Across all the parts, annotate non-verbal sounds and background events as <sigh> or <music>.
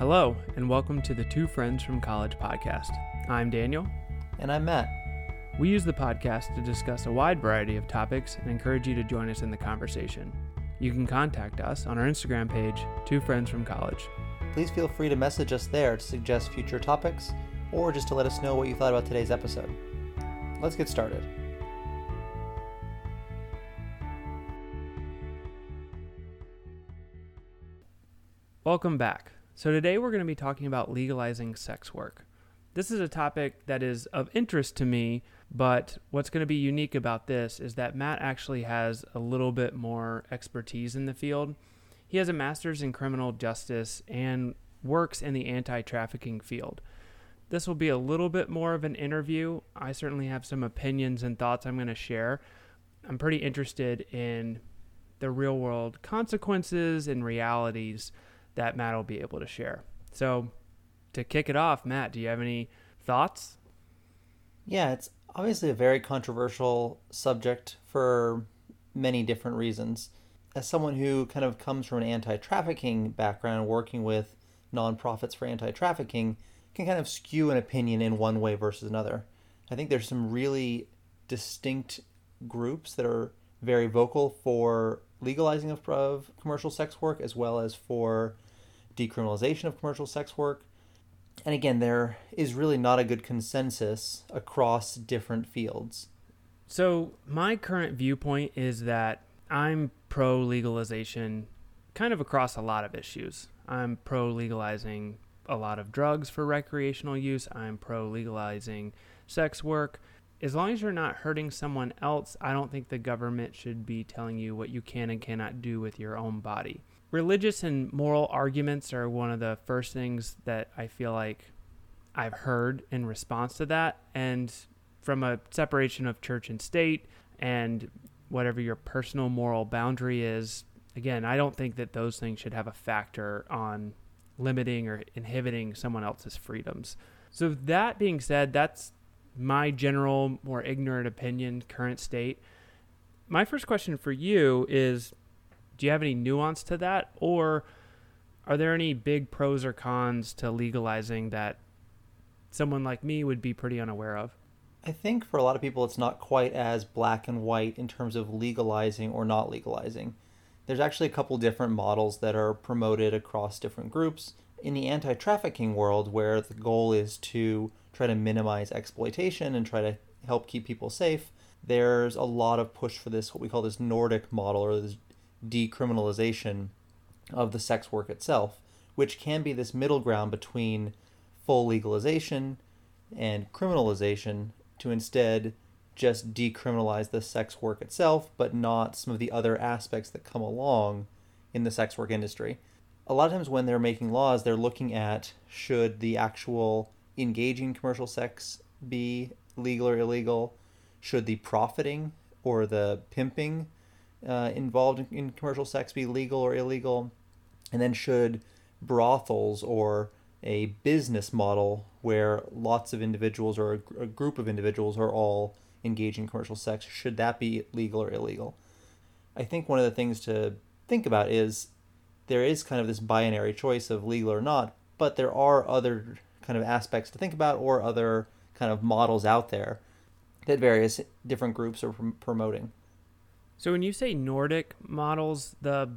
Hello, and welcome to the Two Friends from College podcast. I'm Daniel. And I'm Matt. We use the podcast to discuss a wide variety of topics and encourage you to join us in the conversation. You can contact us on our Instagram page, Two Friends from College. Please feel free to message us there to suggest future topics or just to let us know what you thought about today's episode. Let's get started. Welcome back. So, today we're going to be talking about legalizing sex work. This is a topic that is of interest to me, but what's going to be unique about this is that Matt actually has a little bit more expertise in the field. He has a master's in criminal justice and works in the anti trafficking field. This will be a little bit more of an interview. I certainly have some opinions and thoughts I'm going to share. I'm pretty interested in the real world consequences and realities that Matt will be able to share. So, to kick it off, Matt, do you have any thoughts? Yeah, it's obviously a very controversial subject for many different reasons. As someone who kind of comes from an anti trafficking background, working with nonprofits for anti trafficking, can kind of skew an opinion in one way versus another. I think there's some really distinct groups that are very vocal for legalizing of, of commercial sex work as well as for decriminalization of commercial sex work. And again, there is really not a good consensus across different fields. So, my current viewpoint is that I'm pro legalization kind of across a lot of issues. I'm pro legalizing a lot of drugs for recreational use, I'm pro legalizing sex work. As long as you're not hurting someone else, I don't think the government should be telling you what you can and cannot do with your own body religious and moral arguments are one of the first things that I feel like I've heard in response to that. And from a separation of church and state and whatever your personal moral boundary is, again, I don't think that those things should have a factor on limiting or inhibiting someone else's freedoms. So, that being said, that's my general, more ignorant opinion, current state. My first question for you is do you have any nuance to that, or are there any big pros or cons to legalizing that someone like me would be pretty unaware of? I think for a lot of people, it's not quite as black and white in terms of legalizing or not legalizing. There's actually a couple different models that are promoted across different groups. In the anti trafficking world, where the goal is to try to minimize exploitation and try to help keep people safe, there's a lot of push for this, what we call this Nordic model or this decriminalization of the sex work itself, which can be this middle ground between full legalization and criminalization to instead just decriminalize the sex work itself, but not some of the other aspects that come along in the sex work industry. A lot of times when they're making laws, they're looking at should the actual engaging commercial sex be legal or illegal? Should the profiting or the pimping uh, involved in, in commercial sex be legal or illegal? And then should brothels or a business model where lots of individuals or a, a, group of individuals are all engaging in commercial sex should that be legal or illegal i think one of the things to think about is there is kind of this binary choice of legal or not but there are other kind of aspects to think about or other kind of models out there that various different groups are pr- promoting so when you say Nordic models, the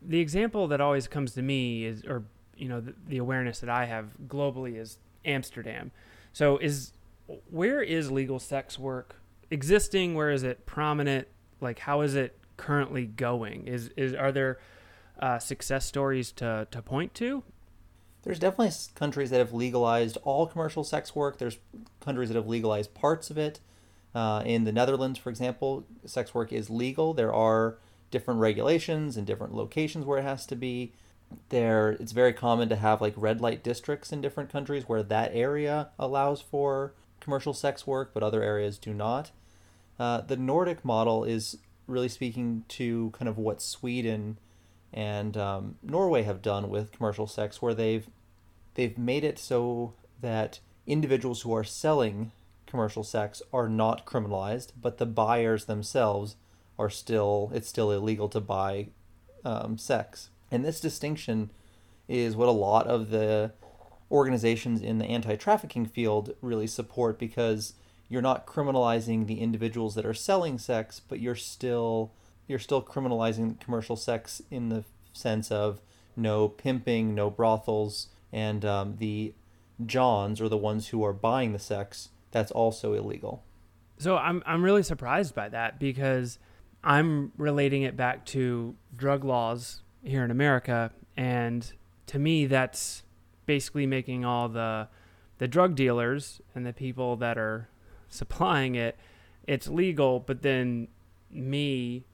the example that always comes to me is, or you know, the, the awareness that I have globally is Amsterdam. So is where is legal sex work existing? Where is it prominent? Like how is it currently going? Is is are there uh, success stories to to point to? There's definitely countries that have legalized all commercial sex work. There's countries that have legalized parts of it. Uh, in the Netherlands, for example, sex work is legal. There are different regulations and different locations where it has to be. There, it's very common to have like red light districts in different countries where that area allows for commercial sex work, but other areas do not. Uh, the Nordic model is really speaking to kind of what Sweden and um, Norway have done with commercial sex, where they've they've made it so that individuals who are selling commercial sex are not criminalized, but the buyers themselves are still it's still illegal to buy um, sex. And this distinction is what a lot of the organizations in the anti-trafficking field really support because you're not criminalizing the individuals that are selling sex, but you're still you're still criminalizing commercial sex in the sense of no pimping, no brothels, and um, the Johns or the ones who are buying the sex. That's also illegal. So I'm I'm really surprised by that because I'm relating it back to drug laws here in America, and to me that's basically making all the the drug dealers and the people that are supplying it it's legal but then me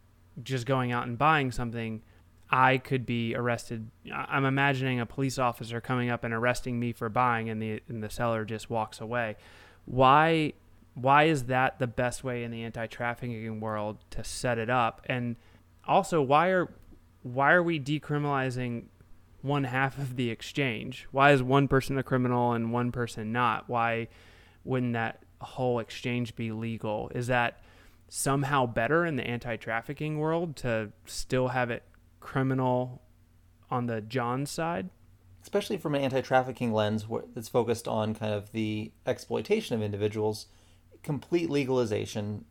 just going out and buying something I could be arrested. I'm imagining a police officer coming up and arresting me for buying and the and the seller just walks away. Why why is that the best way in the anti-trafficking world to set it up? And also why are why are we decriminalizing one half of the exchange? Why is one person a criminal and one person not? Why wouldn't that whole exchange be legal? Is that somehow better in the anti trafficking world to still have it criminal on the John side? Especially from an anti trafficking lens that's focused on kind of the exploitation of individuals, complete legalization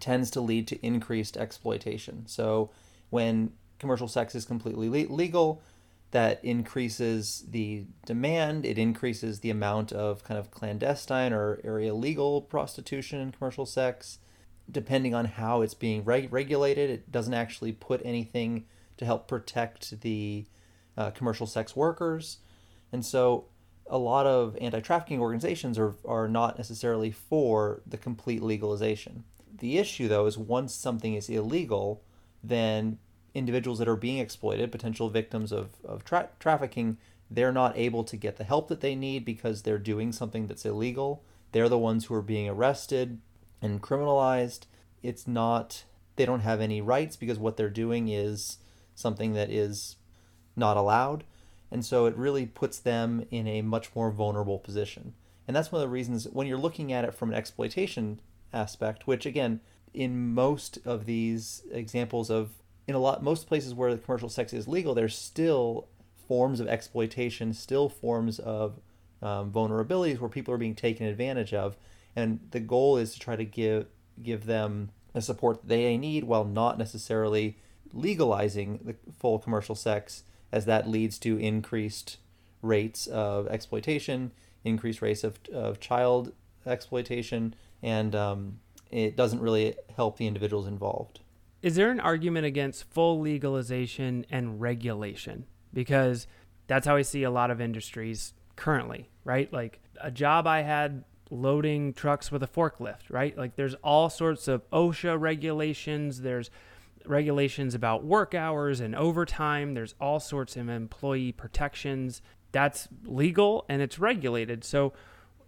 tends to lead to increased exploitation. So when commercial sex is completely le- legal, that increases the demand. It increases the amount of kind of clandestine or area legal prostitution and commercial sex. Depending on how it's being reg- regulated, it doesn't actually put anything to help protect the uh, commercial sex workers. And so a lot of anti trafficking organizations are, are not necessarily for the complete legalization. The issue, though, is once something is illegal, then individuals that are being exploited, potential victims of, of tra- trafficking, they're not able to get the help that they need because they're doing something that's illegal. They're the ones who are being arrested and criminalized. It's not, they don't have any rights because what they're doing is something that is not allowed. And so it really puts them in a much more vulnerable position. And that's one of the reasons when you're looking at it from an exploitation aspect, which again, in most of these examples of in a lot most places where the commercial sex is legal, there's still forms of exploitation, still forms of um, vulnerabilities where people are being taken advantage of, and the goal is to try to give give them the support they need while not necessarily legalizing the full commercial sex, as that leads to increased rates of exploitation, increased rates of, of child exploitation, and um, it doesn't really help the individuals involved is there an argument against full legalization and regulation? Because that's how I see a lot of industries currently, right? Like a job I had loading trucks with a forklift, right? Like there's all sorts of OSHA regulations, there's regulations about work hours and overtime, there's all sorts of employee protections. That's legal and it's regulated. So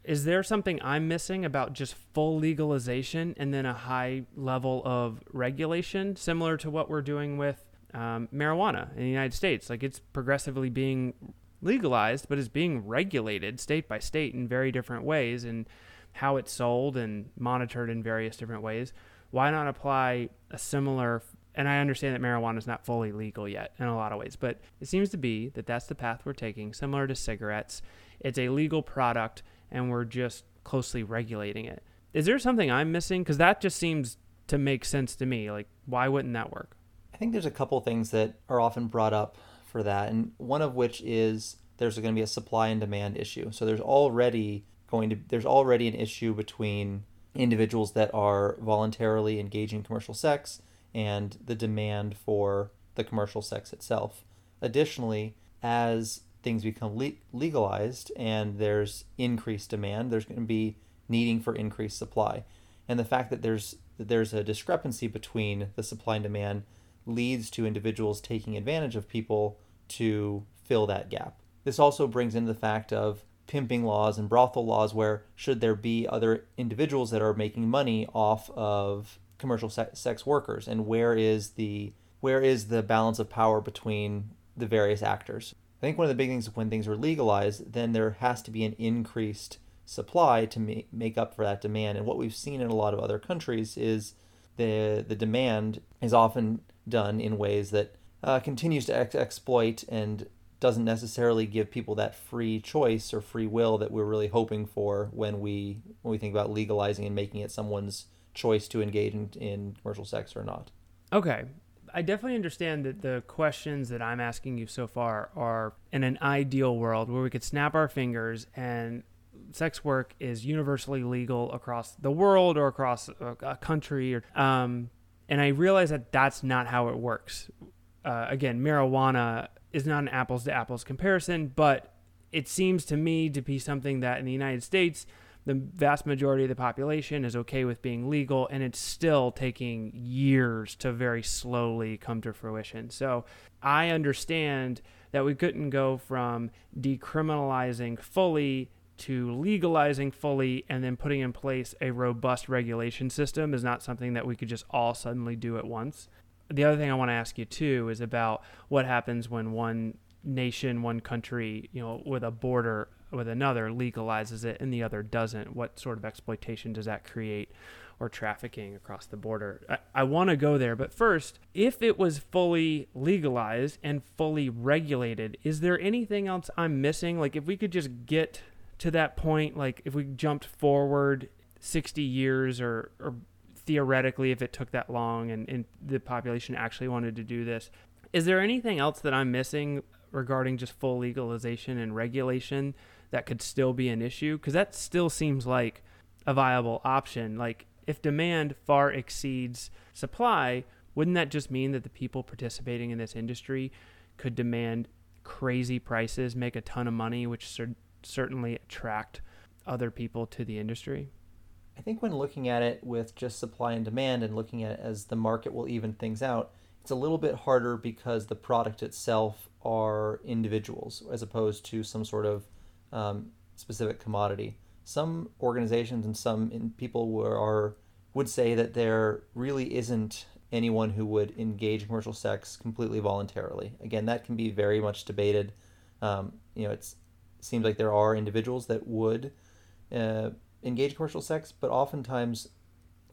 is there something I'm missing about just full legalization and then a high level of regulation, similar to what we're doing with um, marijuana in the United States? Like it's progressively being legalized, but is being regulated state by state in very different ways and how it's sold and monitored in various different ways. Why not apply a similar and I understand that marijuana is not fully legal yet in a lot of ways, but it seems to be that that's the path we're taking, similar to cigarettes. It's a legal product and we're just closely regulating it. Is there something I'm missing? Because that just seems to make sense to me. Like, why wouldn't that work? I think there's a couple things that are often brought up for that, and one of which is there's going to be a supply and demand issue. So there's already going to there's already an issue between individuals that are voluntarily engaging commercial sex and the demand for the commercial sex itself. Additionally, as things become le- legalized and there's increased demand, there's going to be needing for increased supply. And the fact that there's that there's a discrepancy between the supply and demand leads to individuals taking advantage of people to fill that gap. This also brings in the fact of pimping laws and brothel laws where should there be other individuals that are making money off of commercial sex workers and where is the where is the balance of power between the various actors I think one of the big things when things are legalized, then there has to be an increased supply to ma- make up for that demand. And what we've seen in a lot of other countries is the the demand is often done in ways that uh, continues to ex- exploit and doesn't necessarily give people that free choice or free will that we're really hoping for when we when we think about legalizing and making it someone's choice to engage in, in commercial sex or not. Okay. I definitely understand that the questions that I'm asking you so far are in an ideal world where we could snap our fingers and sex work is universally legal across the world or across a, country. Or, um, and I realize that that's not how it works. Uh, again, marijuana is not an apples to apples comparison, but it seems to me to be something that in the United States, the vast majority of the population is okay with being legal, and it's still taking years to very slowly come to fruition. So I understand that we couldn't go from decriminalizing fully to legalizing fully and then putting in place a robust regulation system is not something that we could just all suddenly do at once the other thing I want to ask you too is about what happens when one nation, one country, you know, with a border with another legalizes it and the other doesn't. What sort of exploitation does that create or trafficking across the border? I, I want to go there, but first, if it was fully legalized and fully regulated, is there anything else I'm missing? Like, if we could just get to that point, like if we jumped forward 60 years or, or theoretically, if it took that long and, and the population actually wanted to do this, is there anything else that I'm missing regarding just full legalization and regulation that could still be an issue? Because that still seems like a viable option. Like, if demand far exceeds supply, wouldn't that just mean that the people participating in this industry could demand crazy prices, make a ton of money, which cer- certainly attract other people to the industry? I think when looking at it with just supply and demand and looking at it as the market will even things out, it's a little bit harder because the product itself are individuals as opposed to some sort of um, specific commodity. Some organizations and some people were, are would say that there really isn't anyone who would engage commercial sex completely voluntarily. Again, that can be very much debated. Um, you know, it seems like there are individuals that would uh, engage commercial sex, but oftentimes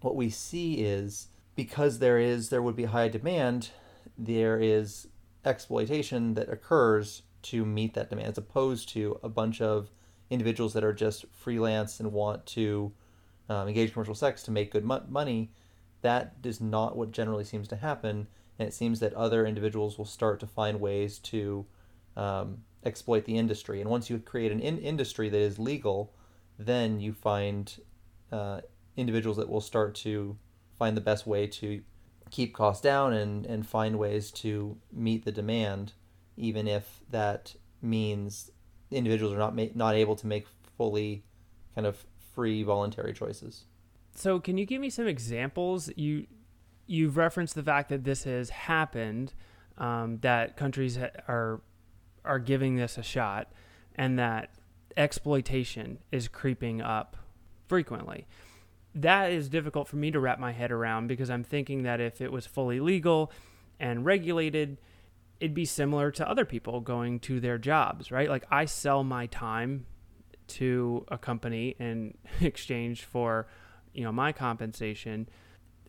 what we see is because there is there would be high demand, there is exploitation that occurs to meet that demand, as opposed to a bunch of individuals that are just freelance and want to um, engage commercial sex to make good mo- money. That is not what generally seems to happen, and it seems that other individuals will start to find ways to um, exploit the industry. And once you create an in- industry that is legal, then you find uh, individuals that will start to find the best way to keep costs down and, and find ways to meet the demand, even if that means individuals are not ma- not able to make fully kind of free voluntary choices. So, can you give me some examples? You you've referenced the fact that this has happened, um, that countries are are giving this a shot, and that exploitation is creeping up frequently. That is difficult for me to wrap my head around because I'm thinking that if it was fully legal and regulated, it'd be similar to other people going to their jobs, right? Like I sell my time to a company in <laughs> exchange for, you know, my compensation.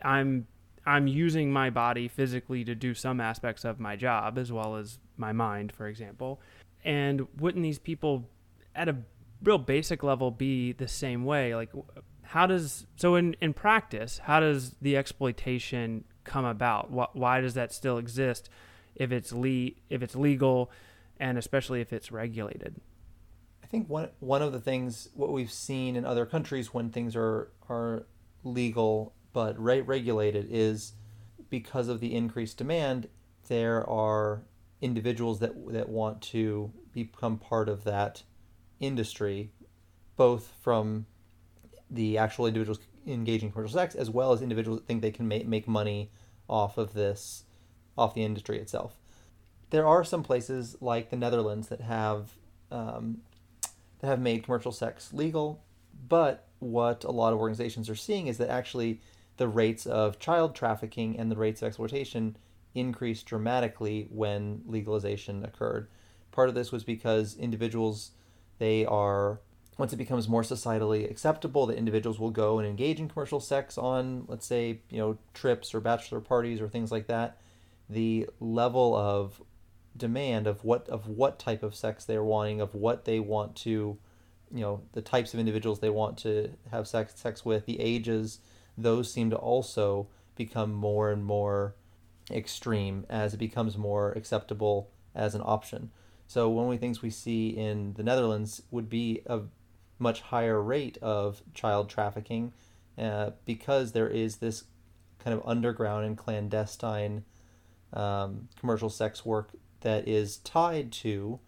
I'm I'm using my body physically to do some aspects of my job as well as my mind, for example. And wouldn't these people at a real basic level be the same way? Like how does so in in practice how does the exploitation come about? Why, why does that still exist if it's le- if it's legal and especially if it's regulated? I think one one of the things what we've seen in other countries when things are are legal but re- regulated is because of the increased demand there are individuals that that want to become part of that industry, both from the actual individuals engaging in commercial sex as well as individuals that think they can make, make money off of this, off the industry itself. There are some places like the Netherlands that have um, that have made commercial sex legal, but what a lot of organizations are seeing is that actually the rates of child trafficking and the rates of exploitation increased dramatically when legalization occurred. Part of this was because individuals they are once it becomes more societally acceptable that individuals will go and engage in commercial sex on let's say you know trips or bachelor parties or things like that the level of demand of what of what type of sex they're wanting, of what they want to, you know, the types of individuals they want to have sex sex with, the ages, those seem to also become more and more extreme as it becomes more acceptable as an option. So one of the things we see in the Netherlands would be a much higher rate of child trafficking uh, because there is this kind of underground and clandestine um, commercial sex work that is tied to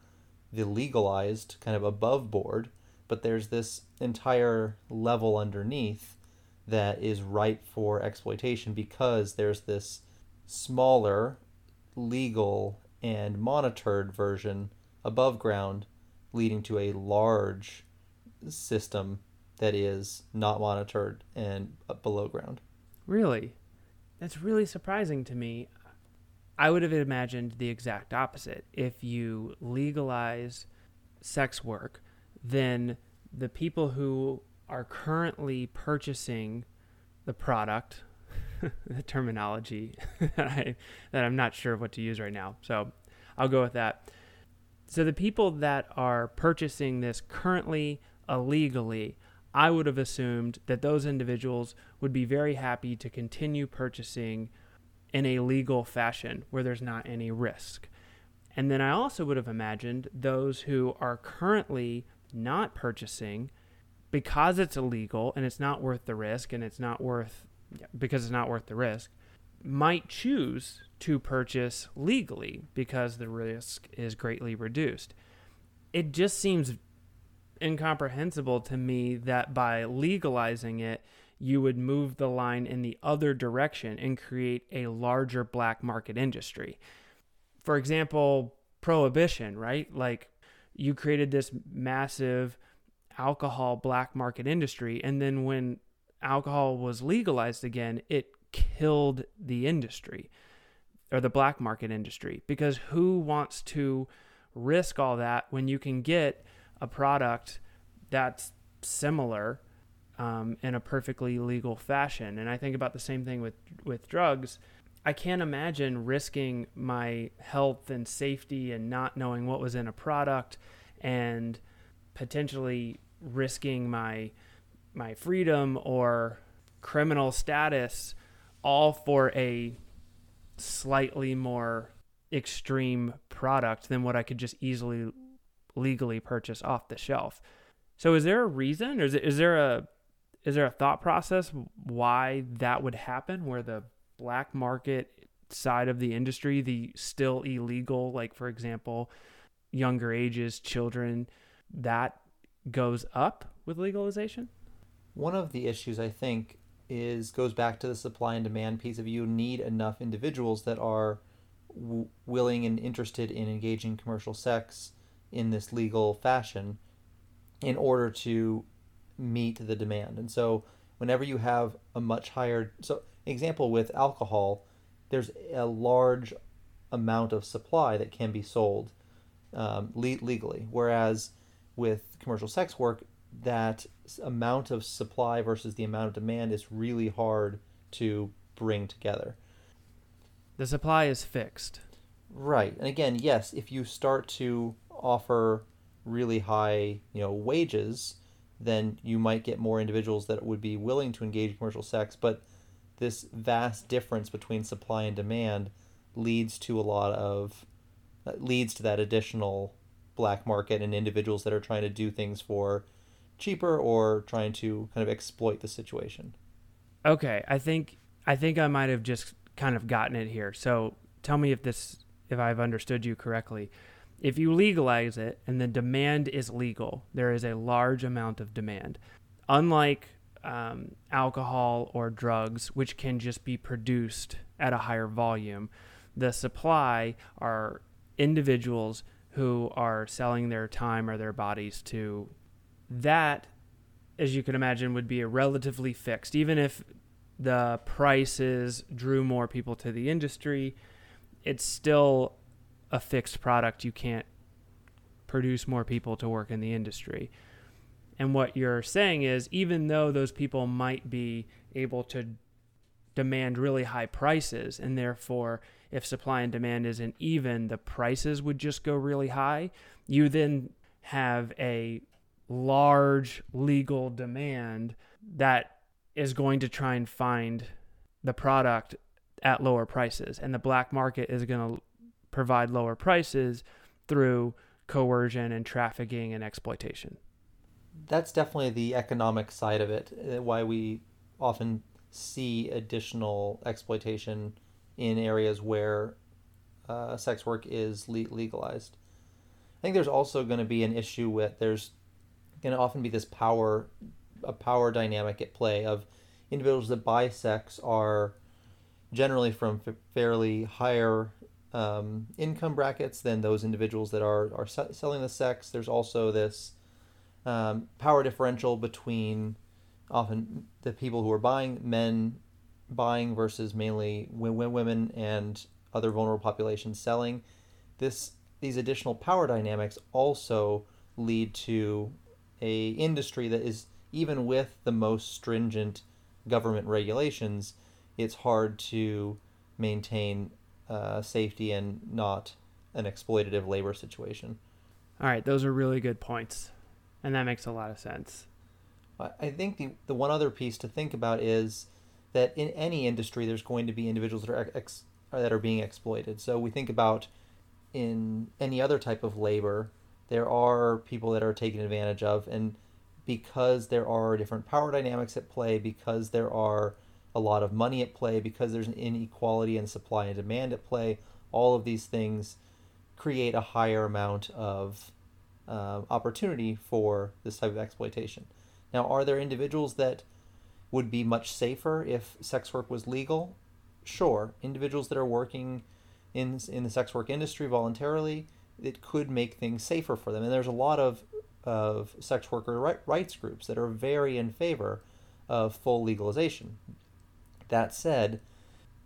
the legalized kind of above board, but there's this entire level underneath that is ripe for exploitation because there's this smaller, legal, and monitored version above ground, leading to a large system that is not monitored and uh, below ground. Really? That's really surprising to me. I would have imagined the exact opposite. If you legalize sex work, then the people who are currently purchasing the product, <laughs> the terminology <laughs> that, I, that I'm not sure of what to use right now. So I'll go with that. So the people that are purchasing this currently illegally, I would have assumed that those individuals would be very happy to continue purchasing in a legal fashion where there's not any risk. And then I also would have imagined those who are currently not purchasing because it's illegal and it's not worth the risk and it's not worth because it's not worth the risk might choose to purchase legally because the risk is greatly reduced. It just seems incomprehensible to me that by legalizing it, you would move the line in the other direction and create a larger black market industry. For example, prohibition, right? Like you created this massive alcohol black market industry. And then when alcohol was legalized again, it killed the industry or the black market industry because who wants to risk all that when you can get a product that's similar um, in a perfectly legal fashion? And I think about the same thing with with drugs. I can't imagine risking my health and safety and not knowing what was in a product and potentially risking my my freedom or criminal status all for a slightly more extreme product than what I could just easily legally purchase off the shelf. So is there a reason or is, it, is there a is there a thought process why that would happen where the black market side of the industry, the still illegal like for example, younger ages, children, that goes up with legalization? One of the issues I think is goes back to the supply and demand piece of you need enough individuals that are w- willing and interested in engaging commercial sex in this legal fashion in order to meet the demand. And so whenever you have a much higher so example with alcohol, there's a large amount of supply that can be sold um, le- legally, whereas with commercial sex work, that amount of supply versus the amount of demand is really hard to bring together. The supply is fixed. Right. And again, yes, if you start to offer really high, you know, wages, then you might get more individuals that would be willing to engage in commercial sex, but this vast difference between supply and demand leads to a lot of uh, leads to that additional black market and individuals that are trying to do things for cheaper or trying to kind of exploit the situation. Okay, I think I think I might have just kind of gotten it here. So tell me if this if I've understood you correctly. If you legalize it and the demand is legal, there is a large amount of demand. Unlike um, alcohol or drugs, which can just be produced at a higher volume, the supply are individuals who are selling their time or their bodies to that as you can imagine would be a relatively fixed. Even if the prices drew more people to the industry it's still a fixed product. You can't produce more people to work in the industry. And what you're saying is even though those people might be able to demand really high prices and therefore if supply and demand isn't even the prices would just go really high. You then have a large legal demand that is going to try and find the product at lower prices. And the black market is going to provide lower prices through coercion and trafficking and exploitation. That's definitely the economic side of it uh, why we often see additional exploitation in areas where uh, sex work is le- legalized. I think there's also going to be an issue with there's going to often be this power a power dynamic at play of individuals that buy sex are generally from f- fairly higher um, income brackets than those individuals that are are se- selling the sex. There's also this um, power differential between often the people who are buying, men buying versus mainly women and other vulnerable populations selling. This these additional power dynamics also lead to a industry that is even with the most stringent government regulations, it's hard to maintain uh, safety and not an exploitative labor situation. All right, those are really good points, and that makes a lot of sense. I think the, the one other piece to think about is that in any industry, there's going to be individuals that are ex, that are being exploited. So we think about in any other type of labor, there are people that are taken advantage of, and because there are different power dynamics at play, because there are a lot of money at play, because there's an inequality in supply and demand at play, all of these things create a higher amount of uh, opportunity for this type of exploitation. Now, are there individuals that would be much safer if sex work was legal? Sure. Individuals that are working in, in the sex work industry voluntarily, it could make things safer for them. And there's a lot of, of sex worker right, rights groups that are very in favor of full legalization. That said,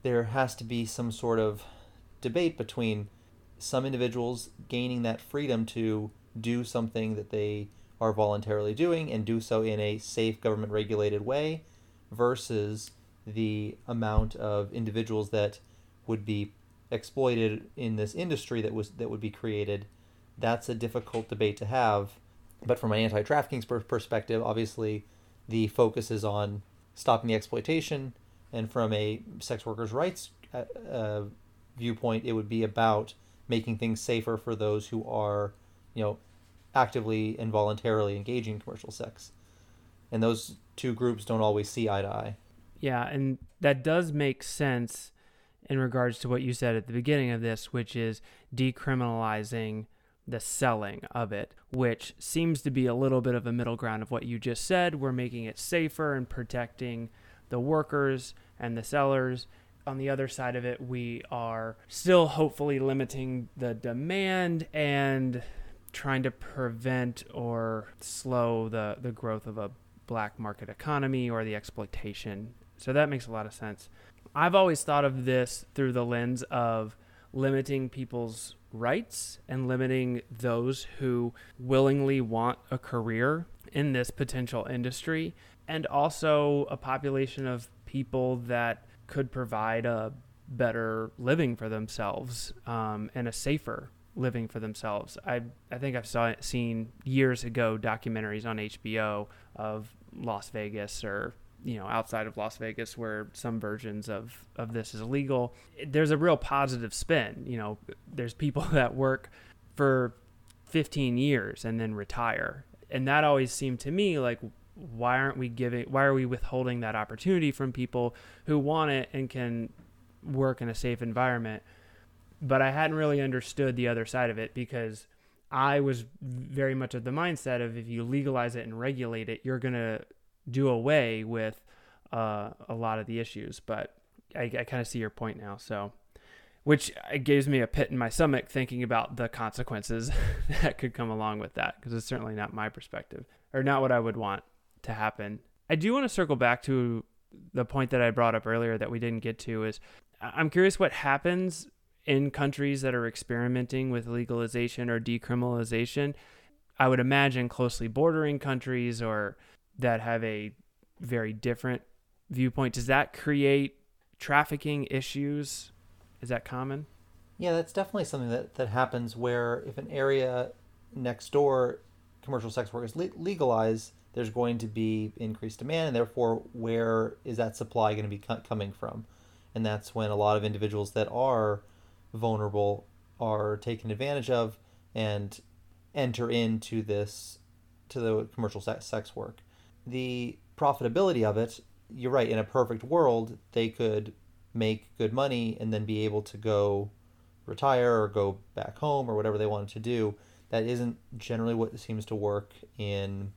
there has to be some sort of debate between some individuals gaining that freedom to do something that they are voluntarily doing and do so in a safe government regulated way versus the amount of individuals that would be exploited in this industry that was that would be created that's a difficult debate to have but from an anti-trafficking perspective obviously the focus is on stopping the exploitation and from a sex workers rights uh, uh, viewpoint it would be about making things safer for those who are you know actively and voluntarily engaging in commercial sex. And those two groups don't always see eye to eye. Yeah, and that does make sense in regards to what you said at the beginning of this, which is decriminalizing the selling of it, which seems to be a little bit of a middle ground of what you just said. We're making it safer and protecting the workers and the sellers. On the other side of it, we are still hopefully limiting the demand and trying to prevent or slow the, the growth of a black market economy or the exploitation. So that makes a lot of sense. I've always thought of this through the lens of limiting people's rights and limiting those who willingly want a career in this potential industry, and also a population of people that could provide a better living for themselves um, and a safer living for themselves. I I think I've saw, seen years ago documentaries on HBO of Las Vegas or you know outside of Las Vegas where some versions of of this is illegal. There's a real positive spin. You know, there's people <laughs> that work for 15 years and then retire, and that always seemed to me like why aren't we giving why are we withholding that opportunity from people who want it and can work in a safe environment but I hadn't really understood the other side of it because I was very much of the mindset of if you legalize it and regulate it, you're going to do away with uh, a lot of the issues. But I, I kind of see your point now. So, which gives me a pit in my stomach thinking about the consequences <laughs> that could come along with that because it's certainly not my perspective or not what I would want to happen. I do want to circle back to the point that I brought up earlier that we didn't get to is I'm curious what happens in countries that are experimenting with legalization or decriminalization, I would imagine closely bordering countries or that have a very different viewpoint, does that create trafficking issues? Is that common? Yeah, that's definitely something that, that happens where if an area next door commercial sex work is le- legalized, there's going to be increased demand, and therefore, where is that supply going to be co- coming from? And that's when a lot of individuals that are vulnerable are taken advantage of and enter into this to the commercial sex work. The profitability of it, you're right, in a perfect world, they could make good money and then be able to go retire or go back home or whatever they wanted to do. That isn't generally what seems to work in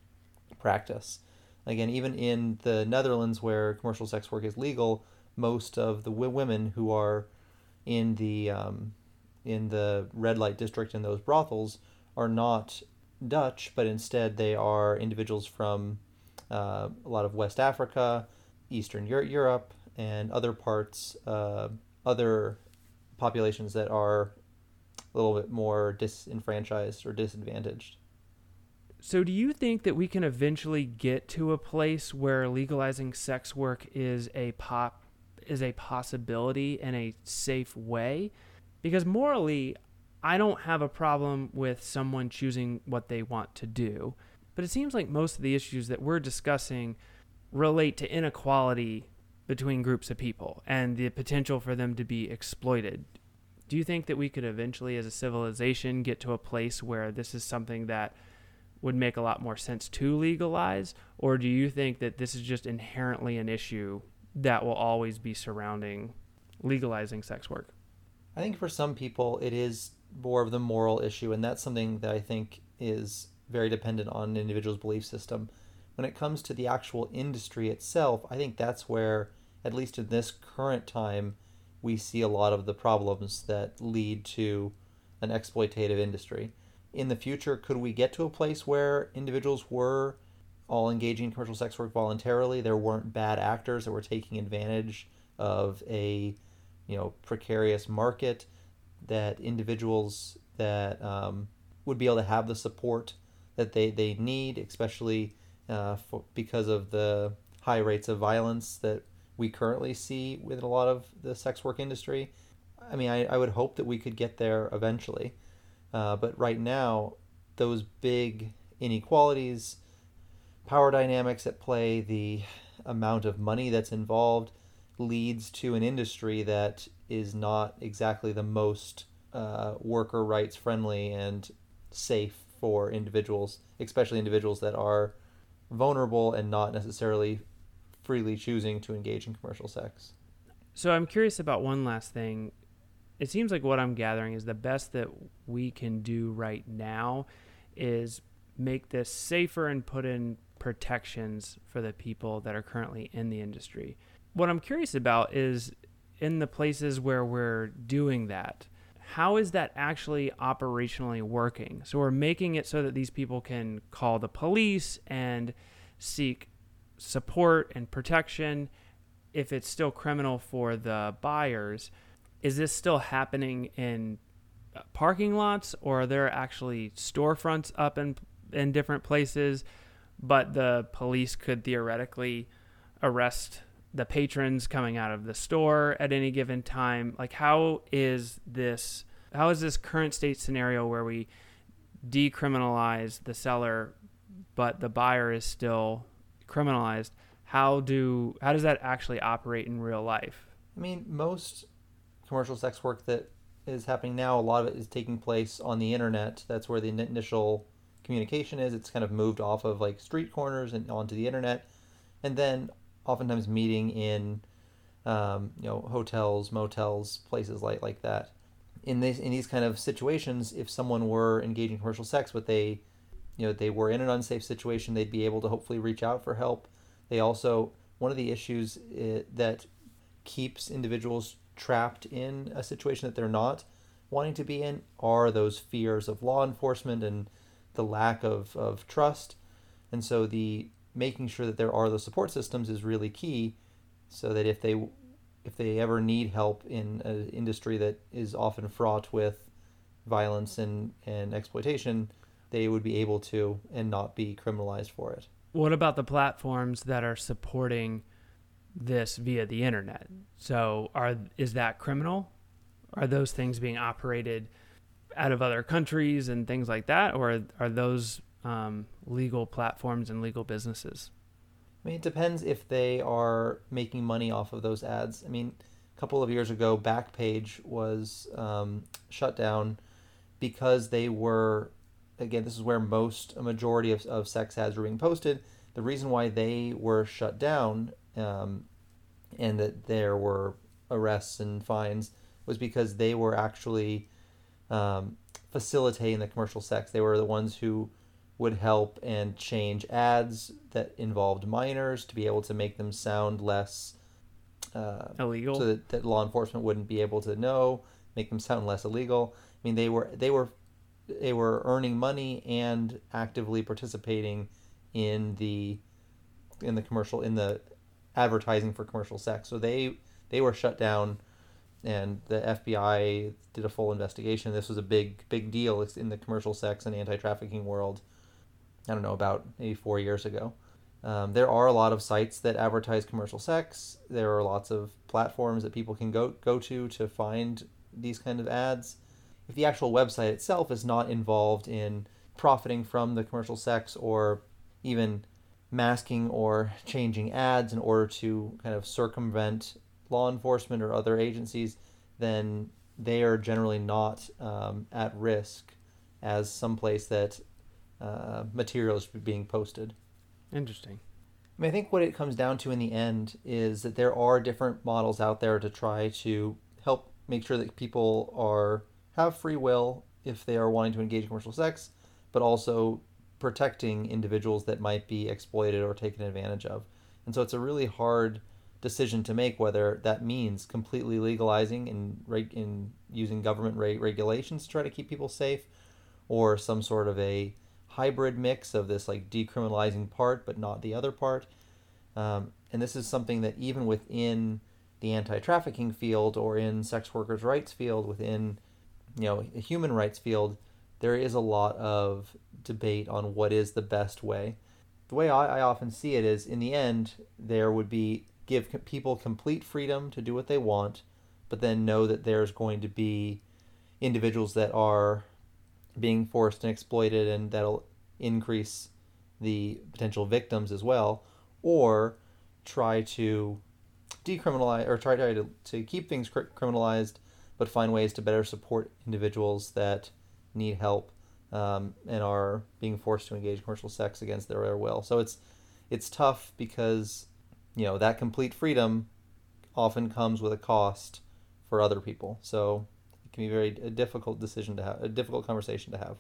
practice. Again, even in the Netherlands where commercial sex work is legal, most of the women who are in the um, in the red light district in those brothels are not Dutch, but instead they are individuals from uh, a lot of West Africa, Eastern Europe, and other parts, uh, other populations that are a little bit more disenfranchised or disadvantaged. So, do you think that we can eventually get to a place where legalizing sex work is a pop is a possibility in a safe way? Because morally, I don't have a problem with someone choosing what they want to do. But it seems like most of the issues that we're discussing relate to inequality between groups of people and the potential for them to be exploited. Do you think that we could eventually, as a civilization, get to a place where this is something that would make a lot more sense to legalize? Or do you think that this is just inherently an issue that will always be surrounding legalizing sex work? I think for some people it is more of the moral issue, and that's something that I think is very dependent on an individual's belief system. When it comes to the actual industry itself, I think that's where, at least in this current time, we see a lot of the problems that lead to an exploitative industry. In the future, could we get to a place where individuals were all engaging in commercial sex work voluntarily? There weren't bad actors that were taking advantage of a you know precarious market that individuals that um, would be able to have the support that they, they need, especially uh, for, because of the high rates of violence that we currently see with a lot of the sex work industry. I mean, I, I would hope that we could get there eventually. Uh, but right now, those big inequalities, power dynamics at play, the amount of money that's involved leads to an industry that is not exactly the most uh, worker rights friendly and safe for individuals, especially individuals that are vulnerable and not necessarily freely choosing to engage in commercial sex. So I'm curious about one last thing. It seems like what I'm gathering is the best that we can do right now is make this safer and put in protections for the people that are currently in the industry. What I'm curious about is in the places where we're doing that, how is that actually operationally working? So we're making it so that these people can call the police and seek support and protection if it's still criminal for the buyers. Is this still happening in parking lots or are there actually storefronts up in in different places but the police could theoretically arrest the patrons coming out of the store at any given time. Like how is this how is this current state scenario where we decriminalize the seller but the buyer is still criminalized? How do how does that actually operate in real life? I mean most commercial sex work that is happening now a lot of it is taking place on the internet. That's where the initial communication is it's kind of moved off of like street corners and onto the internet and then oftentimes meeting in um, you know hotels, motels, places like like that. In these in these kind of situations, if someone were engaging commercial sex, but they you know they were in an unsafe situation, they'd be able to hopefully reach out for help. They also one of the issues eh, that keeps individuals trapped in a situation that they're not wanting to be in are those fears of law enforcement and the lack of, of trust. And so the making sure that there are those support systems is really key so that if they if they ever need help in an industry that is often fraught with violence and, and exploitation, they would be able to and not be criminalized for it. What about the platforms that are supporting this via the internet. So, are is that criminal? Are those things being operated out of other countries and things like that, or are those um, legal platforms and legal businesses? I mean, it depends if they are making money off of those ads. I mean, a couple of years ago, Backpage was um, shut down because they were, again, this is where most, a majority of, of sex ads were being posted. The reason why they were shut down um, and that there were arrests and fines was because they were actually um, facilitating the commercial sex. They were the ones who would help and change ads that involved minors to be able to make them sound less uh, illegal, so that, that law enforcement wouldn't be able to know, make them sound less illegal. I mean, they were they were they were earning money and actively participating in the in the commercial in the advertising for commercial sex. So they they were shut down, and the FBI did a full investigation. This was a big big deal in the commercial sex and anti trafficking world. I don't know about maybe four years ago. Um, there are a lot of sites that advertise commercial sex. There are lots of platforms that people can go go to to find these kind of ads. If the actual website itself is not involved in profiting from the commercial sex or even masking or changing ads in order to kind of circumvent law enforcement or other agencies, then they are generally not um, at risk as someplace that uh, materials being posted. Interesting. I mean, I think what it comes down to in the end is that there are different models out there to try to help make sure that people are have free will if they are wanting to engage in commercial sex, but also protecting individuals that might be exploited or taken advantage of. And so it's a really hard decision to make whether that means completely legalizing and reg- in using government re- regulations to try to keep people safe, or some sort of a hybrid mix of this like decriminalizing part but not the other part. Um, and this is something that even within the anti-trafficking field or in sex workers' rights field, within you know human rights field, there is a lot of debate on what is the best way. The way I, I often see it is, in the end, there would be give people complete freedom to do what they want, but then know that there's going to be individuals that are being forced and exploited, and that'll increase the potential victims as well, or try to decriminalize or try to, to keep things criminalized, but find ways to better support individuals that need help um, and are being forced to engage commercial sex against their will. So it's it's tough because you know that complete freedom often comes with a cost for other people. So it can be very a difficult decision to have, a difficult conversation to have.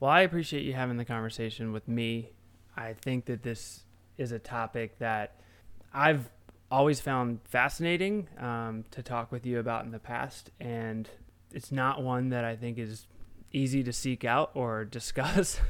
Well, I appreciate you having the conversation with me. I think that this is a topic that I've always found fascinating um, to talk with you about in the past, and it's not one that I think is easy to seek out or <laughs> discuss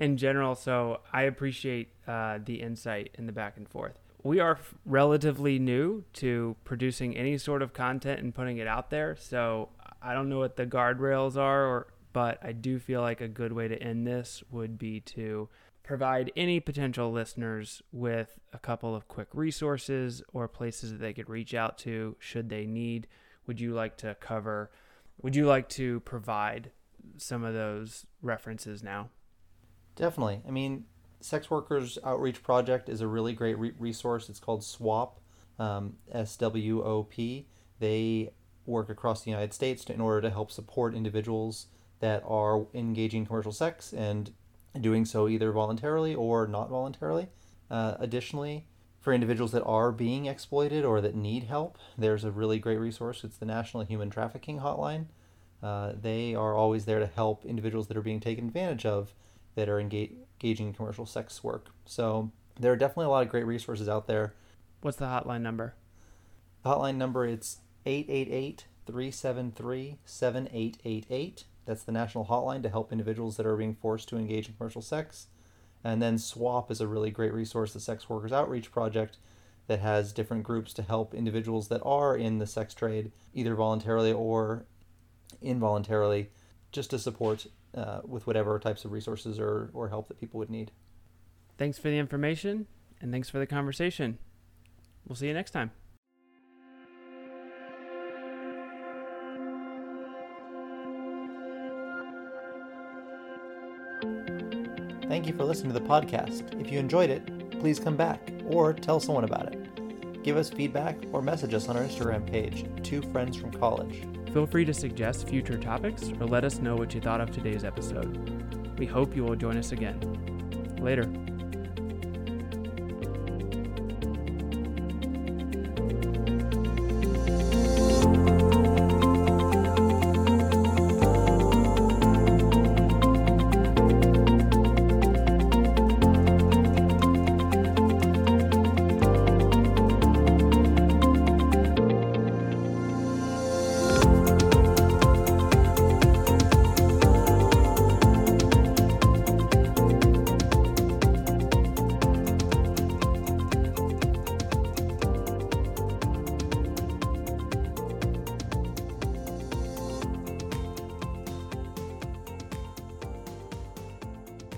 in general. So I appreciate uh, the insight and the back and forth we are relatively new to producing any sort of content and putting it out there. So I don't know what the guardrails are, or, but I do feel like a good way to end this would be to provide any potential listeners with a couple of quick resources or places that they could reach out to should they need. Would you like to cover? Would you like to provide some of those references now? Definitely. I mean, Sex Workers Outreach Project is a really great re- resource. It's called SWOP, um, S W O P. They work across the United States to, in order to help support individuals that are engaging commercial sex and doing so either voluntarily or not voluntarily. Uh, additionally, for individuals that are being exploited or that need help, there's a really great resource. It's the National Human Trafficking Hotline. Uh, they are always there to help individuals that are being taken advantage of that are engaged engaging in commercial sex work. So there are definitely a lot of great resources out there. What's the hotline number? The hotline number it's 888-373-7888. That's the national hotline to help individuals that are being forced to engage in commercial sex. And then SWOP is a really great resource, the Sex Workers Outreach Project, that has different groups to help individuals that are in the sex trade, either voluntarily or involuntarily, just to support uh, with whatever types of resources or, or help that people would need. Thanks for the information and thanks for the conversation. We'll see you next time. Thank you for listening to the podcast. If you enjoyed it, please come back or tell someone about it. Give us feedback or message us on our Instagram page, Two Friends from College. Feel free to suggest future topics or let us know what you thought of today's episode. We hope you will join us again. Later.